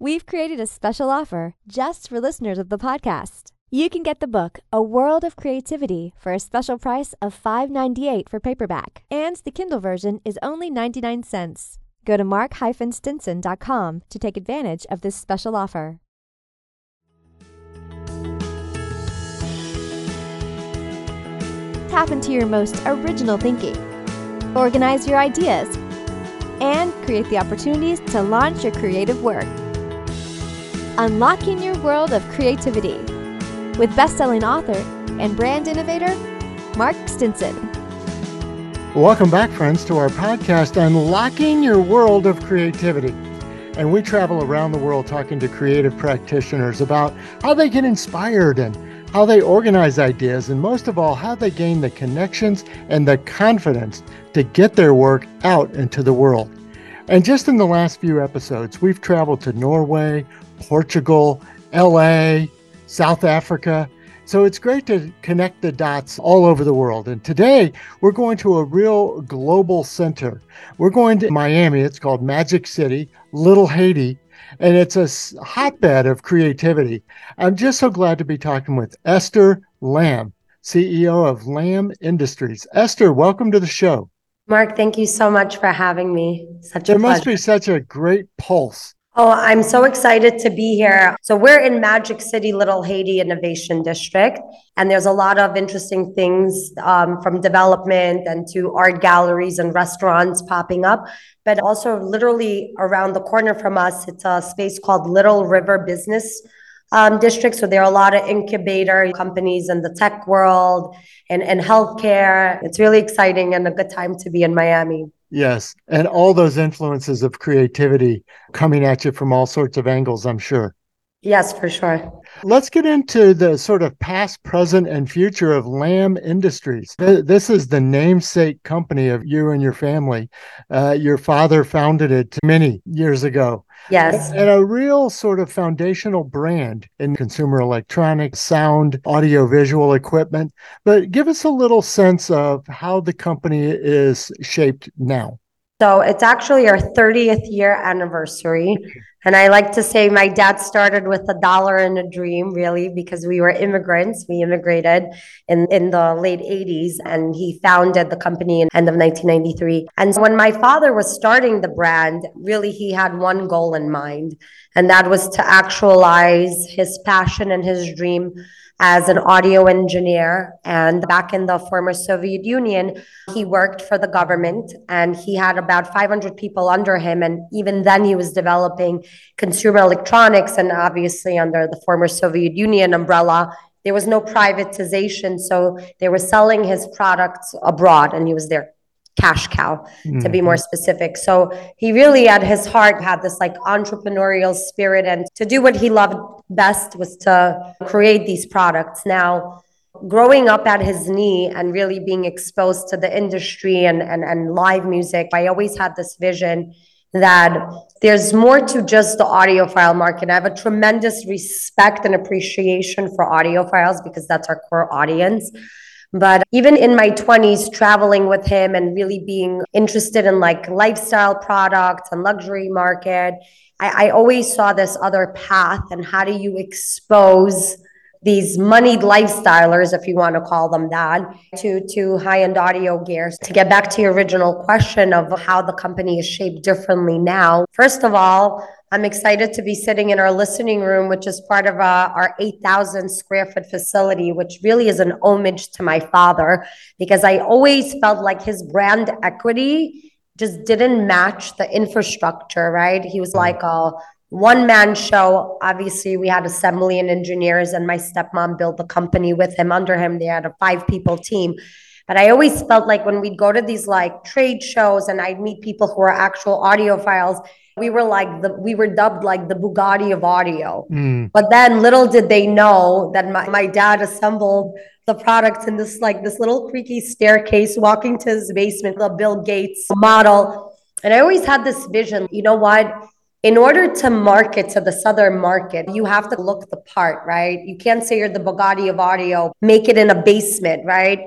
we've created a special offer just for listeners of the podcast. You can get the book A World of Creativity for a special price of $5.98 for paperback, and the Kindle version is only 99 cents. Go to mark-stinson.com to take advantage of this special offer. Tap into your most original thinking. Organize your ideas and create the opportunities to launch your creative work. Unlocking your world of creativity with best-selling author and brand innovator Mark Stinson. Welcome back, friends, to our podcast, Unlocking Your World of Creativity. And we travel around the world talking to creative practitioners about how they get inspired and how they organize ideas, and most of all, how they gain the connections and the confidence to get their work out into the world. And just in the last few episodes, we've traveled to Norway, Portugal, LA, South Africa. So it's great to connect the dots all over the world. And today we're going to a real global center. We're going to Miami. It's called Magic City, Little Haiti and it's a hotbed of creativity. I'm just so glad to be talking with Esther Lamm, CEO of Lamm Industries. Esther, welcome to the show. Mark, thank you so much for having me. Such there must be such a great pulse Oh, I'm so excited to be here. So, we're in Magic City, Little Haiti Innovation District, and there's a lot of interesting things um, from development and to art galleries and restaurants popping up. But also, literally around the corner from us, it's a space called Little River Business um, District. So, there are a lot of incubator companies in the tech world and, and healthcare. It's really exciting and a good time to be in Miami. Yes. And all those influences of creativity coming at you from all sorts of angles, I'm sure. Yes, for sure. Let's get into the sort of past, present, and future of Lamm Industries. This is the namesake company of you and your family. Uh, your father founded it many years ago. Yes. And a real sort of foundational brand in consumer electronics, sound, audiovisual equipment. But give us a little sense of how the company is shaped now. So it's actually our 30th year anniversary. And I like to say my dad started with a dollar and a dream, really, because we were immigrants. We immigrated in, in the late 80s, and he founded the company in the end of 1993. And when my father was starting the brand, really he had one goal in mind, and that was to actualize his passion and his dream as an audio engineer. And back in the former Soviet Union, he worked for the government and he had about 500 people under him. And even then, he was developing consumer electronics. And obviously, under the former Soviet Union umbrella, their was no privatization. So they were selling his products abroad, and he was there cash cow mm-hmm. to be more mm-hmm. specific. So he really at his heart had this like entrepreneurial spirit and to do what he loved best was to create these products. Now, growing up at his knee and really being exposed to the industry and, and, and live music, I always had this vision that there's more to just the audiophile market. I have a tremendous respect and appreciation for audiophiles because that's our core audience. But even in my 20s, traveling with him and really being interested in like lifestyle products and luxury market, I, I always saw this other path. And how do you expose these moneyed lifestylers, if you want to call them that, to, to high end audio gears. To get back to your original question of how the company is shaped differently now, first of all, I'm excited to be sitting in our listening room, which is part of uh, our 8,000 square foot facility, which really is an homage to my father, because I always felt like his brand equity just didn't match the infrastructure, right? He was like a one man show. Obviously, we had assembly and engineers, and my stepmom built the company with him. Under him, they had a five people team. But I always felt like when we'd go to these like trade shows and I'd meet people who are actual audiophiles, we were like the we were dubbed like the Bugatti of audio. Mm. But then little did they know that my, my dad assembled the products in this like this little creaky staircase walking to his basement, the Bill Gates model. And I always had this vision, you know what? In order to market to the southern market, you have to look the part, right? You can't say you're the Bugatti of audio, make it in a basement, right?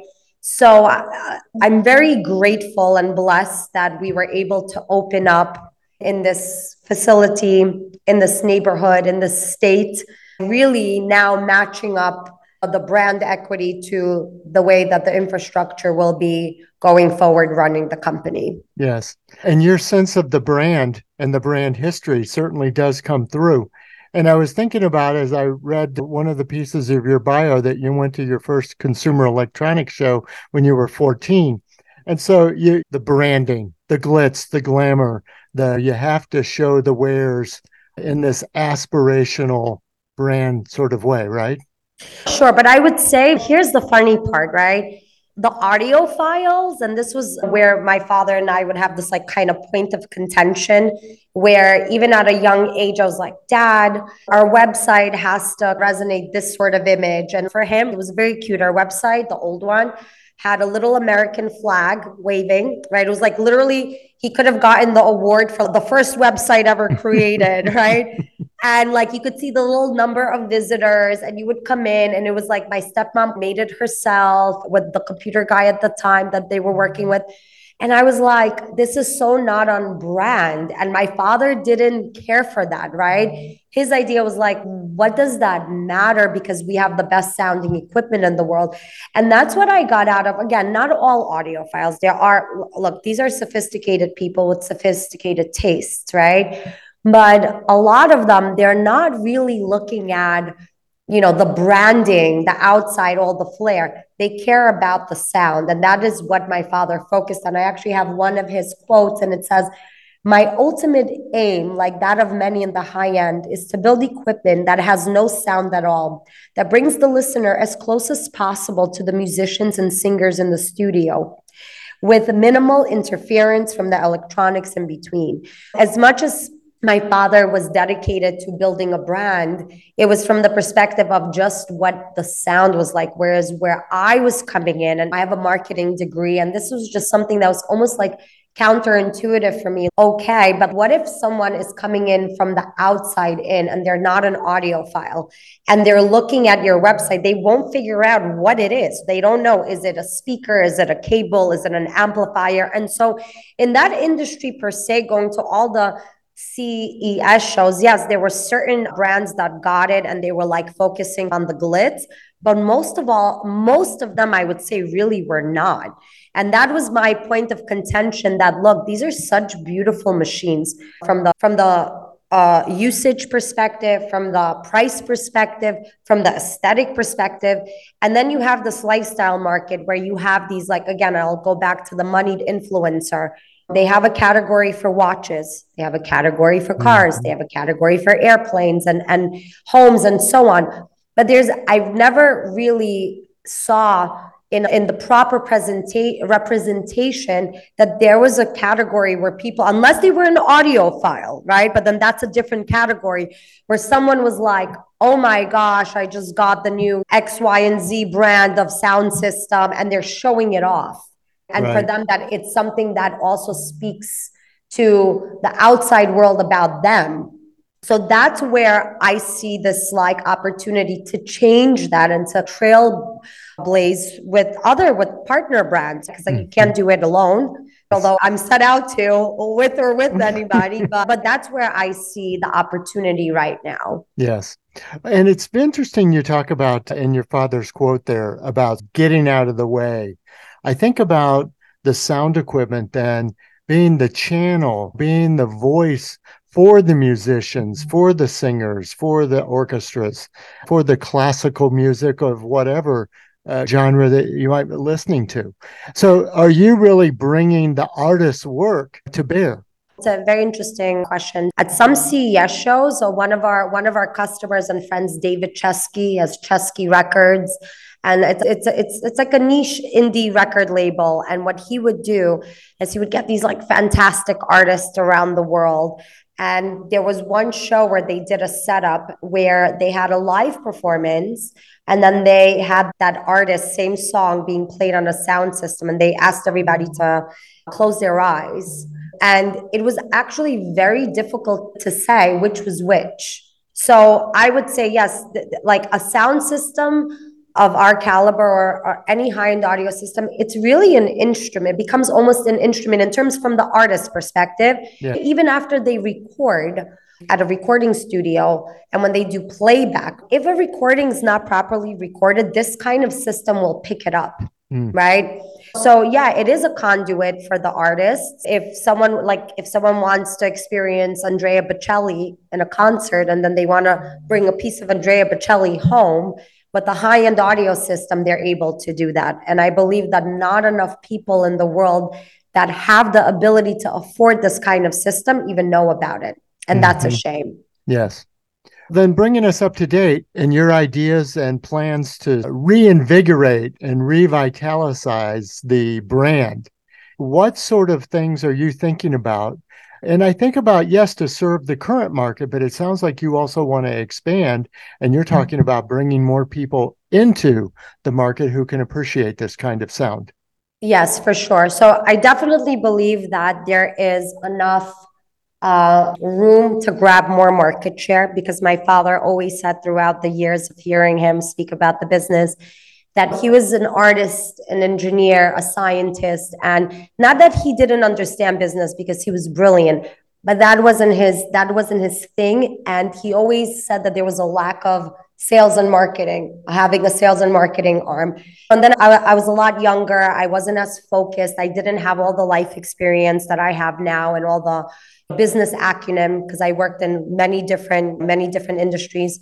So uh, I'm very grateful and blessed that we were able to open up in this facility, in this neighborhood, in this state, really now matching up the brand equity to the way that the infrastructure will be going forward running the company. Yes. And your sense of the brand and the brand history certainly does come through. And I was thinking about as I read one of the pieces of your bio that you went to your first consumer electronics show when you were 14. And so you the branding, the glitz, the glamour, the you have to show the wares in this aspirational brand sort of way, right? Sure, but I would say here's the funny part, right? The audiophiles, and this was where my father and I would have this like kind of point of contention where even at a young age, I was like, Dad, our website has to resonate this sort of image. And for him, it was very cute. Our website, the old one, had a little American flag waving, right? It was like literally he could have gotten the award for the first website ever created, right? And like you could see the little number of visitors, and you would come in, and it was like my stepmom made it herself with the computer guy at the time that they were working with. And I was like, this is so not on brand. And my father didn't care for that, right? His idea was like, what does that matter? Because we have the best sounding equipment in the world. And that's what I got out of, again, not all audiophiles. There are, look, these are sophisticated people with sophisticated tastes, right? But a lot of them, they're not really looking at you know the branding the outside all the flair they care about the sound and that is what my father focused on i actually have one of his quotes and it says my ultimate aim like that of many in the high end is to build equipment that has no sound at all that brings the listener as close as possible to the musicians and singers in the studio with minimal interference from the electronics in between. As much as my father was dedicated to building a brand it was from the perspective of just what the sound was like whereas where i was coming in and i have a marketing degree and this was just something that was almost like counterintuitive for me. Okay but what if someone is coming in from the outside in and they're not an audiophile and they're looking at your website? They won't figure out what it is. They don't know is it a speaker? Is it a cable? Is it an amplifier? And so in that industry per se going to all the CES shows, yes, there were certain brands that got it and they were like focusing on the glitz, but most of all, most of them I would say really were not. And that was my point of contention that look, these are such beautiful machines from the from the uh, usage perspective, from the price perspective, from the aesthetic perspective. And then you have this lifestyle market where you have these, like, again, I'll go back to the moneyed influencer they have a category for watches, they have a category for cars, they have a category for airplanes and, and homes and so on. But there's, I've never really saw in, in the proper presenta- representation that there was a category where people, unless they were an audiophile, right? But then that's a different category where someone was like, oh my gosh, I just got the new X, Y, and Z brand of sound system, and they're showing it off and right. for them that it's something that also speaks to the outside world about them so that's where i see this like opportunity to change that and to trailblaze with other with partner brands because like, mm-hmm. you can't do it alone. Although i'm set out to with or with anybody but, but that's where i see the opportunity right now. Yes. And it's interesting you talk about in your father's quote there about getting out of the way. I think about the sound equipment then being the channel, being the voice for the musicians, for the singers, for the orchestras, for the classical music of whatever uh, genre that you might be listening to. So, are you really bringing the artist's work to bear? It's a very interesting question. At some CES shows, so one of our one of our customers and friends, David Chesky, has Chesky Records, and it's it's it's it's like a niche indie record label and what he would do is he would get these like fantastic artists around the world and there was one show where they did a setup where they had a live performance and then they had that artist same song being played on a sound system and they asked everybody to close their eyes. And it was actually very difficult to say which was which. So i would say yes th- like a sound system of our caliber or, or any high-end audio system, it's really an instrument. It becomes almost an instrument in terms from the artist perspective. Yeah. Even after they record at a recording studio and when they do playback, if a recording is not properly recorded, this kind of system will pick it up, Mm. right? So yeah, it is a conduit for the artists. If someone like if someone wants to experience Andrea Bocelli in a concert and then they want to bring a piece of Andrea Bocelli home, with the high-end audio system, they're able to do that. And I believe that not enough people in the world that have the ability to afford this kind of system even know about it. And that's a Mhm. shame. Yes. Then bringing us up to date in your ideas and plans to reinvigorate and revitalize the brand, what sort of things are you thinking about? And I think about, yes, to serve the current market, but it sounds like you also want to expand and you're talking about bringing more people into the market who can appreciate this kind of sound. Yes, for sure. So I definitely believe that there is enough uh, room to grab more market share because my father always said throughout the years of hearing him speak about the business that he was an artist, an engineer, a scientist, and not that he didn't understand business because he was brilliant, but that wasn't his that wasn't his thing. And he always said that there was a lack of sales and marketing, having a sales and marketing arm. And then I, I was a lot younger. I wasn't as focused. I didn't have all the life experience that I have now and all the business acumen because I worked in many different many different industries.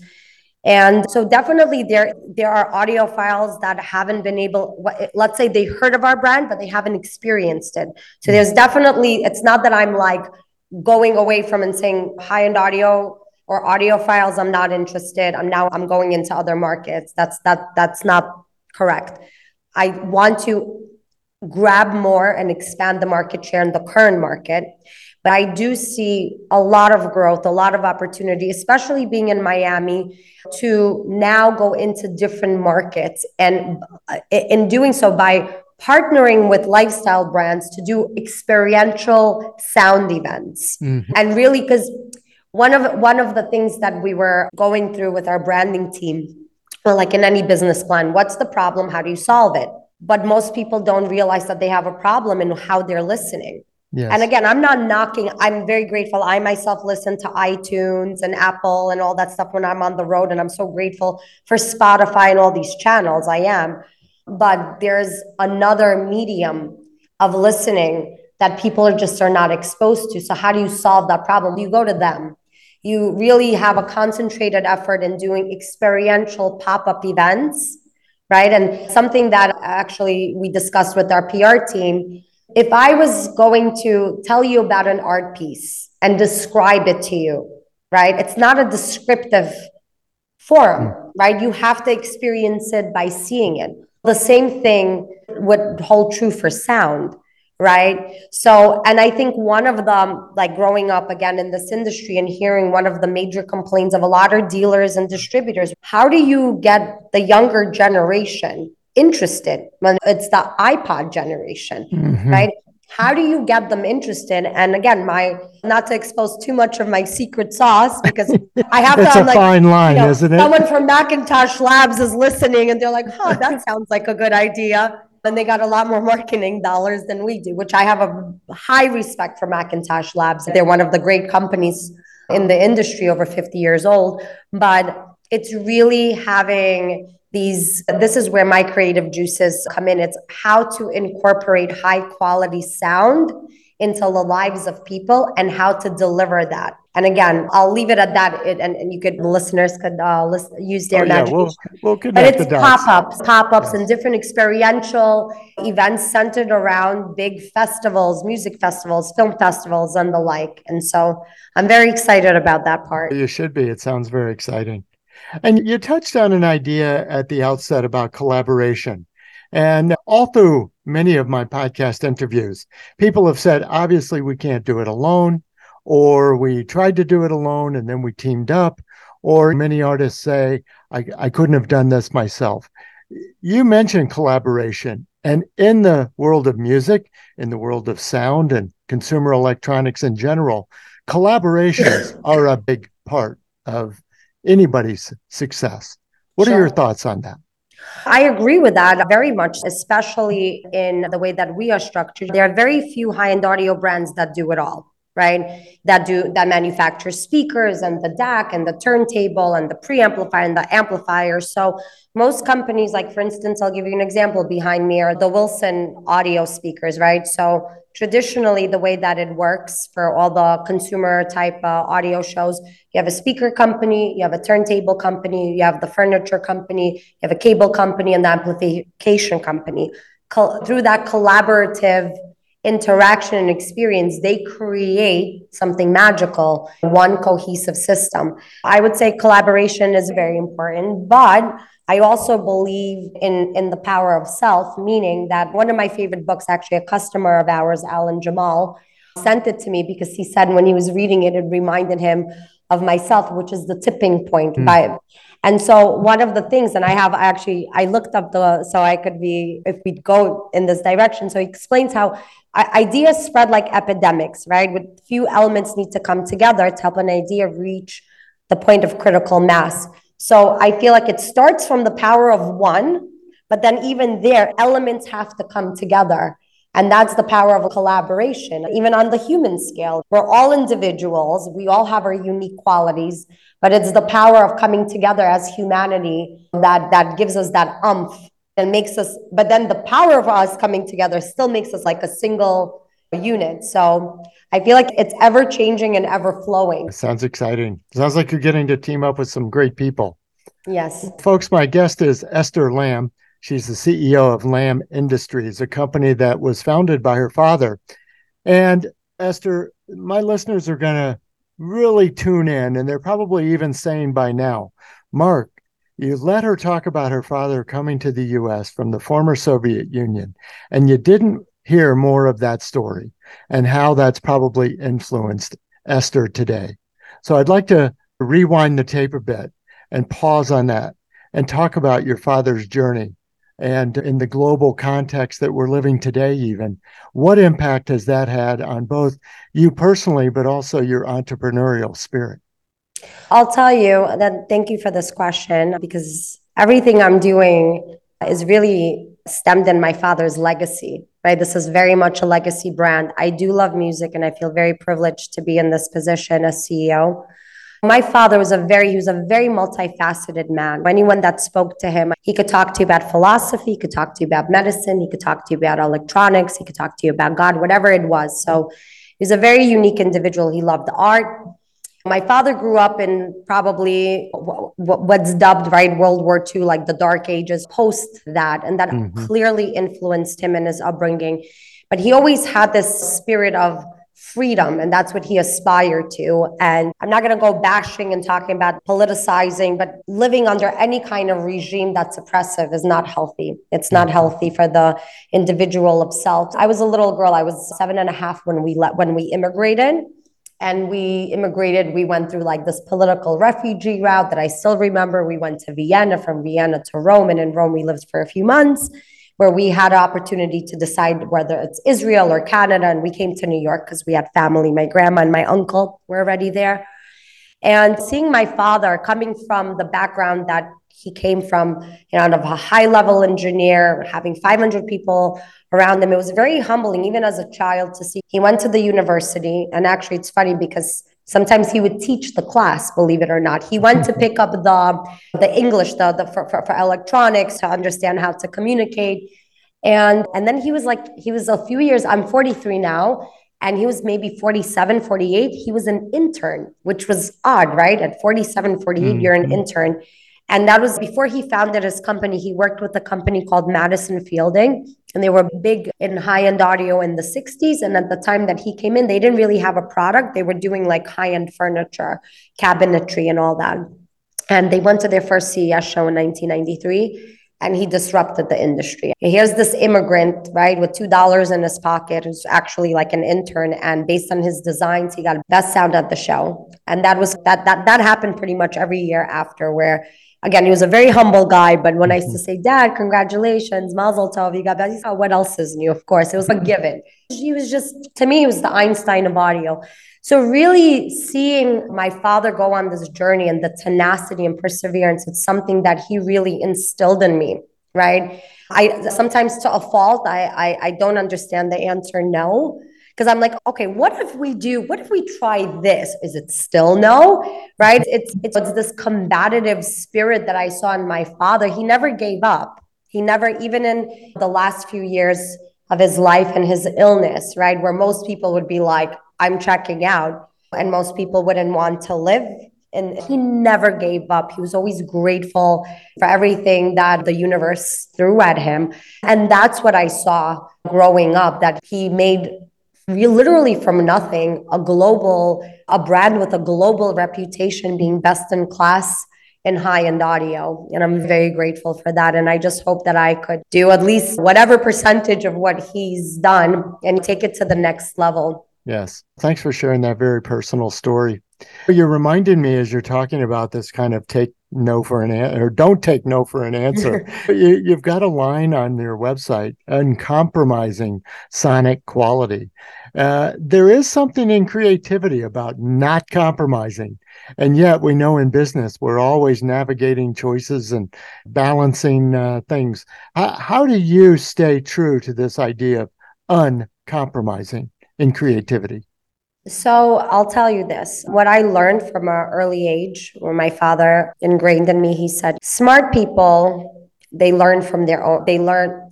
And so definitely there there are audiophiles that haven't been able let's say they heard of our brand but they haven't experienced it. So mm-hmm. there's definitely it's not that I'm like going away from and saying high-end audio or audiophiles I'm not interested. I'm now I'm going into other markets. That's that that's not correct. I want to grab more and expand the market share in the current market. But I do see a lot of growth, a lot of opportunity, especially being in Miami, to now go into different markets. And uh, in doing so, by partnering with lifestyle brands to do experiential sound events. Mhm. And really, because one of one of the things that we were going through with our branding team, well, like in any business plan, what's the problem? How do you solve it? But most people don't realize that they have a problem and how they're listening. Yes. And again, I'm not knocking. I'm very grateful. I myself listen to iTunes and Apple and all that stuff when I'm on the road. And I'm so grateful for Spotify and all these channels. I am. But there's another medium of listening that people are just are not exposed to. So how do you solve that problem? You go to them. You really have a concentrated effort in doing experiential pop-up events, right? And something that actually we discussed with our PR team if I was going to tell you about an art piece and describe it to you, right? It's not a descriptive form, hmm. right? You have to experience it by seeing it. The same thing would hold true for sound, right? So, and I think one of them, like growing up again in this industry and hearing one of the major complaints of a lot of dealers and distributors, how do you get the younger generation interested when it's the iPod generation, Mhm. right? How do you get them interested? And again, my not to expose too much of my secret sauce because I have to a I'm like, fine line, you know, isn't it? someone from McIntosh Labs is listening and they're like, huh, that sounds like a good idea. And they got a lot more marketing dollars than we do, which I have a high respect for McIntosh Labs. They're one of the great companies in the industry over 50 years old. But it's really having these this is where my creative juices come in. It's how to incorporate high quality sound into the lives of people and how to deliver that. And again i'll leave it at that. It, and, and you could listeners could uh, listen, use their Oh, yeah, imagination we'll, we'll but it's pop-ups pop-ups Yes. and different experiential events centered around big festivals music festivals film festivals and the like. And so i'm very excited about that part. You should be. It sounds very exciting. And you touched on an idea at the outset about collaboration. And all through many of my podcast interviews, people have said, obviously, we can't do it alone, or we tried to do it alone and then we teamed up, or many artists say, I, I couldn't have done this myself. You mentioned collaboration. And in the world of music, in the world of sound and consumer electronics in general, collaborations are a big part of anybody's success. What are your thoughts on that? I agree with that very much, especially in the way that we are structured. There are very few high end audio brands that do it all right? That do that manufacture speakers and the DAC and the turntable and the preamplifier and the amplifier. So most companies, like for instance, I'll give you an example behind me are the Wilson audio speakers, right? So traditionally, the way that it works for all the consumer type uh, audio shows, you have a speaker company, you have a turntable company, you have the furniture company, you have a cable company, and the amplification company. Co- through that collaborative interaction and experience, they create something magical, one cohesive system. I would say collaboration is very important, but I also believe in, in the power of self, meaning that one of my favorite books, actually, a customer of ours, Alan Jamal, sent it to me because he said when he was reading it, it reminded him of myself, which is the tipping point mm. by and so one of the things, and I have actually I looked up the so I could be if we go in this direction. So he explains how ideas spread like epidemics, right? With few elements need to come together to help an idea reach the point of critical mass. So I feel like it starts from the power of one, but then even there, elements have to come together. And that's the power of a collaboration, even on the human scale. We're all individuals, we all have our unique qualities, but it's the power of coming together as humanity that, that gives us that umph and makes us, but then the power of us coming together still makes us like a single unit. So I feel like it's ever changing and ever flowing. Sounds exciting. Sounds like you're getting to team up with some great people. Yes. Folks, my guest is Esther Lamm. She's the CEO of Lamm Industries, a company that was founded by her father. And Esther, my listeners are going to really tune in, and they're probably even saying by now, Mark, you let her talk about her father coming to the US from the former Soviet Union, and you didn't hear more of that story and how that's probably influenced Esther today. So I'd like to rewind the tape a bit and pause on that and talk about your father's journey and in the global context that we're living today even what impact has that had on both you personally but also your entrepreneurial spirit? I'll tell you that thank you for this question because everything i'm doing is really stemmed in my father's legacy right? This is very much a legacy brand. I do love music and i feel very privileged to be in this position as ceo my father was a very, he was a very multifaceted man. Anyone that spoke to him, he could talk to you about philosophy, he could talk to you about medicine, he could talk to you about electronics, he could talk to you about God, whatever it was. So he was a very unique individual. He loved art. My father grew up in probably what's dubbed right World War II, like the dark ages post that, and that mm-hmm. clearly influenced him in his upbringing. But he always had this spirit of freedom and that's what he aspired to. And i'm not going to go bashing and talking about politicizing but living under any kind of regime that's oppressive is not healthy. It's not mm-hmm. healthy for the individual of self. I was a little girl i was seven and a half when we let when we immigrated and we immigrated we went through like this political refugee route that i still remember. We went to vienna from vienna to rome and in rome we lived for a few months where we had an opportunity to decide whether it's Israel or Canada. And we came to New York because we had family. My grandma and my uncle were already there. And seeing my father coming from the background that he came from, you know, of a high level engineer, having 500 people around him, it was very humbling, even as a child, to see. He went to the university. And actually, it's funny because Sometimes he would teach the class, believe it or not. He went to pick up the the English, the, the for, for, for electronics to understand how to communicate. And and then he was like, he was a few years, I'm 43 now, and he was maybe 47, 48. He was an intern, which was odd, right? At 47, 48, mm-hmm. you're an intern. And that was before he founded his company. He worked with a company called Madison Fielding, and they were big in high end audio in the 60s. And at the time that he came in, they didn't really have a product. They were doing like high end furniture, cabinetry, and all that. And they went to their first CES show in 1993 and he disrupted the industry. Here's this immigrant, right, with two dollars in his pocket, who's actually like an intern, and based on his designs, he got best sound at the show. And that was that that that happened pretty much every year after, where again, he was a very humble guy. But when I used to mm-hmm. say, Dad, congratulations, Mazel Tov, you got that. He said, What else is new? Of course, it was a given. He was just, to me, he was the Einstein of audio. So, really seeing my father go on this journey and the tenacity and perseverance, it's something that he really instilled in me right? I sometimes to a fault, I I, I don't understand the answer no. Because I'm like, okay, what if we do, what if we try this? Is it still no? Right? It's it's, it's this combative spirit that I saw in my father. He never gave up. He never, even in the last few years of his life and his illness, right? Where most people would be like, I'm checking out, and most people wouldn't want to live and he never gave up. He was always grateful for everything that the universe threw at him. And that's what I saw growing up that he made literally from nothing a global, a brand with a global reputation being best in class in high end audio. And I'm very grateful for that. And I just hope that I could do at least whatever percentage of what he's done and take it to the next level. Yes. Thanks for sharing that very personal story. You're reminding me as you're talking about this kind of take no for an answer or don't take no for an answer. you, have got a line on your website, uncompromising sonic quality. Uh, there is something in creativity about not compromising. And yet, we know in business, we're always navigating choices and balancing uh, things. How, how do you stay true to this idea of uncompromising in creativity? So I'll tell you this. What I learned from an early age, where my father ingrained in me, he said, smart people, they learn from their own, they learn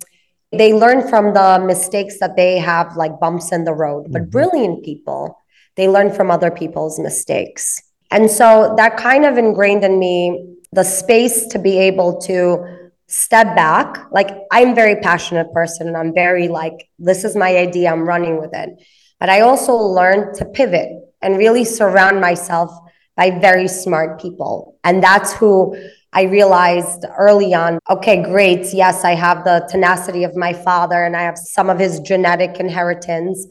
they learn from the mistakes that they have like bumps in the road. But mm-hmm. brilliant people, they learn from other people's mistakes. And so that kind of ingrained in me the space to be able to step back. Like I'm a very passionate person and I'm very like, this is my idea, I'm running with it. But I also learned to pivot and really surround myself by very smart people. And that's who I realized early on okay, great. Yes, I have the tenacity of my father and I have some of his genetic inheritance.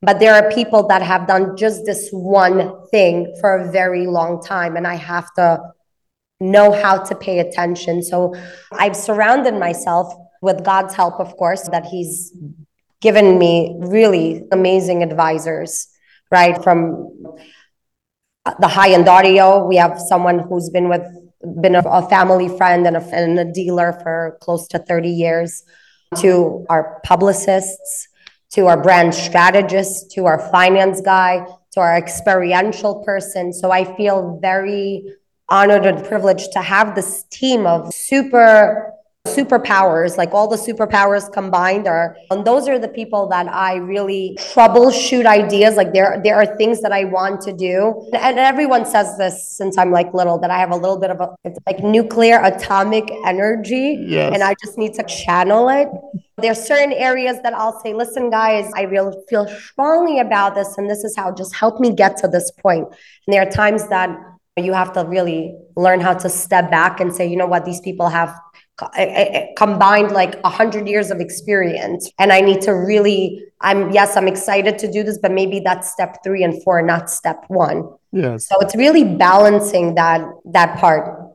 But there are people that have done just this one thing for a very long time. And I have to know how to pay attention. So I've surrounded myself with God's help, of course, that He's given me really amazing advisors, right? From the high end audio, we have someone who's been with been a, a family friend and a, and a dealer for close to 30 years, to our publicists, to our brand strategist, to our finance guy, to our experiential person. So I feel very honored and privileged to have this team of super superpowers, like all the superpowers combined are, and those are the people that I really troubleshoot ideas. Like there, there are things that I want to do. And everyone says this since I'm like little, that I have a little bit of a, it's like nuclear atomic energy. Yes. And I just need to channel it. There's certain areas that I'll say, listen, guys, I really feel strongly about this. And this is how just help me get to this point. And there are times that you have to really learn how to step back and say, you know what, these people have combined like a hundred years of experience. And i need to really i'm yes i'm excited to do this but maybe that's step three and four not step one. Yes. So it's really balancing that that part.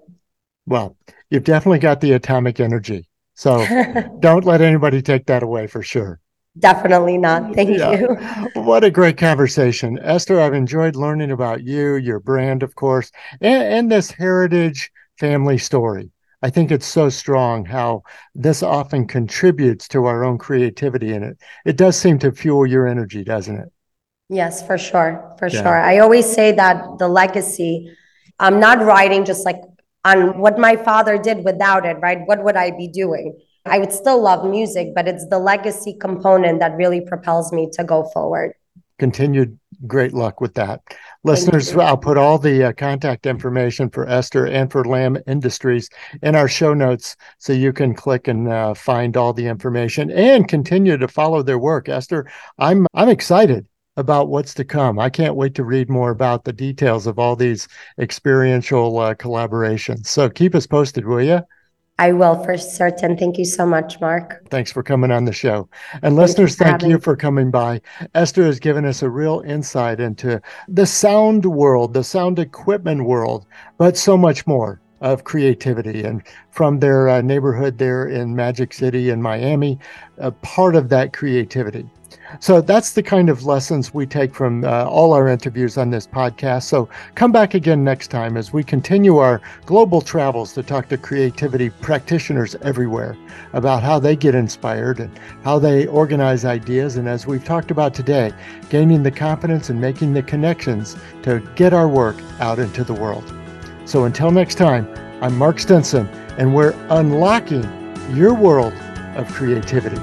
Well you've definitely got the atomic energy. So don't let anybody take that away for sure. Definitely not. Thank yeah. you. What a great conversation. Esther i've enjoyed learning about you your brand of course and, and this heritage family story I think it's so strong how this often contributes to our own creativity and it it does seem to fuel your energy, doesn't it? Yes, for sure. For yeah. sure. I always say that the legacy, I'm not writing just like on what my father did without it, right? What would I be doing? I would still love music, but it's the legacy component that really propels me to go forward. Continued great luck with that. Listeners, I'll put all the uh, contact information for Esther and for Lamm Industries in our show notes so you can click and uh, find all the information and continue to follow their work. Esther, I'm I'm excited about what's to come. I can't wait to read more about the details of all these experiential uh, collaborations. So keep us posted, will you? I will for certain. Thank you so much, Mark. Thanks for coming on the show. And listeners, thank you for coming by. Esther has given us a real insight into the sound world, the sound equipment world, but so much more of creativity. And from their uh, neighborhood there in Magic City in Miami, a part of that creativity So that's the kind of lessons we take from uh, all our interviews on this podcast. So come back again next time as we continue our global travels to talk to creativity practitioners everywhere about how they get inspired and how they organize ideas. And as we've talked about today, gaining the confidence and making the connections to get our work out into the world. So until next time, I'm Mark Stinson, and we're unlocking your world of creativity.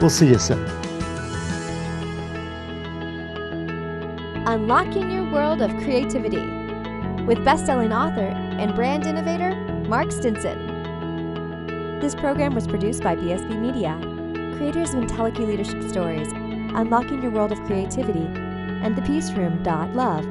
We'll see you soon. Unlocking Your World of Creativity with best-selling author and brand innovator Mark Stinson. This program was produced by BSB Media, creators of IntelliKey Leadership Stories, Unlocking Your World of Creativity, and The Peace Room. Love.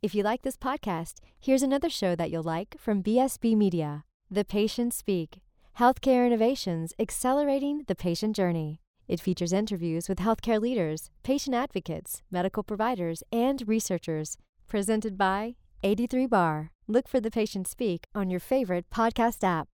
If you like this podcast, here's another show that you'll like from BSB Media. The Patients Speak Healthcare Innovations Accelerating the Patient Journey. It features interviews with healthcare leaders, patient advocates, medical providers, and researchers. Presented by 83 Bar. Look for The Patient Speak on your favorite podcast app.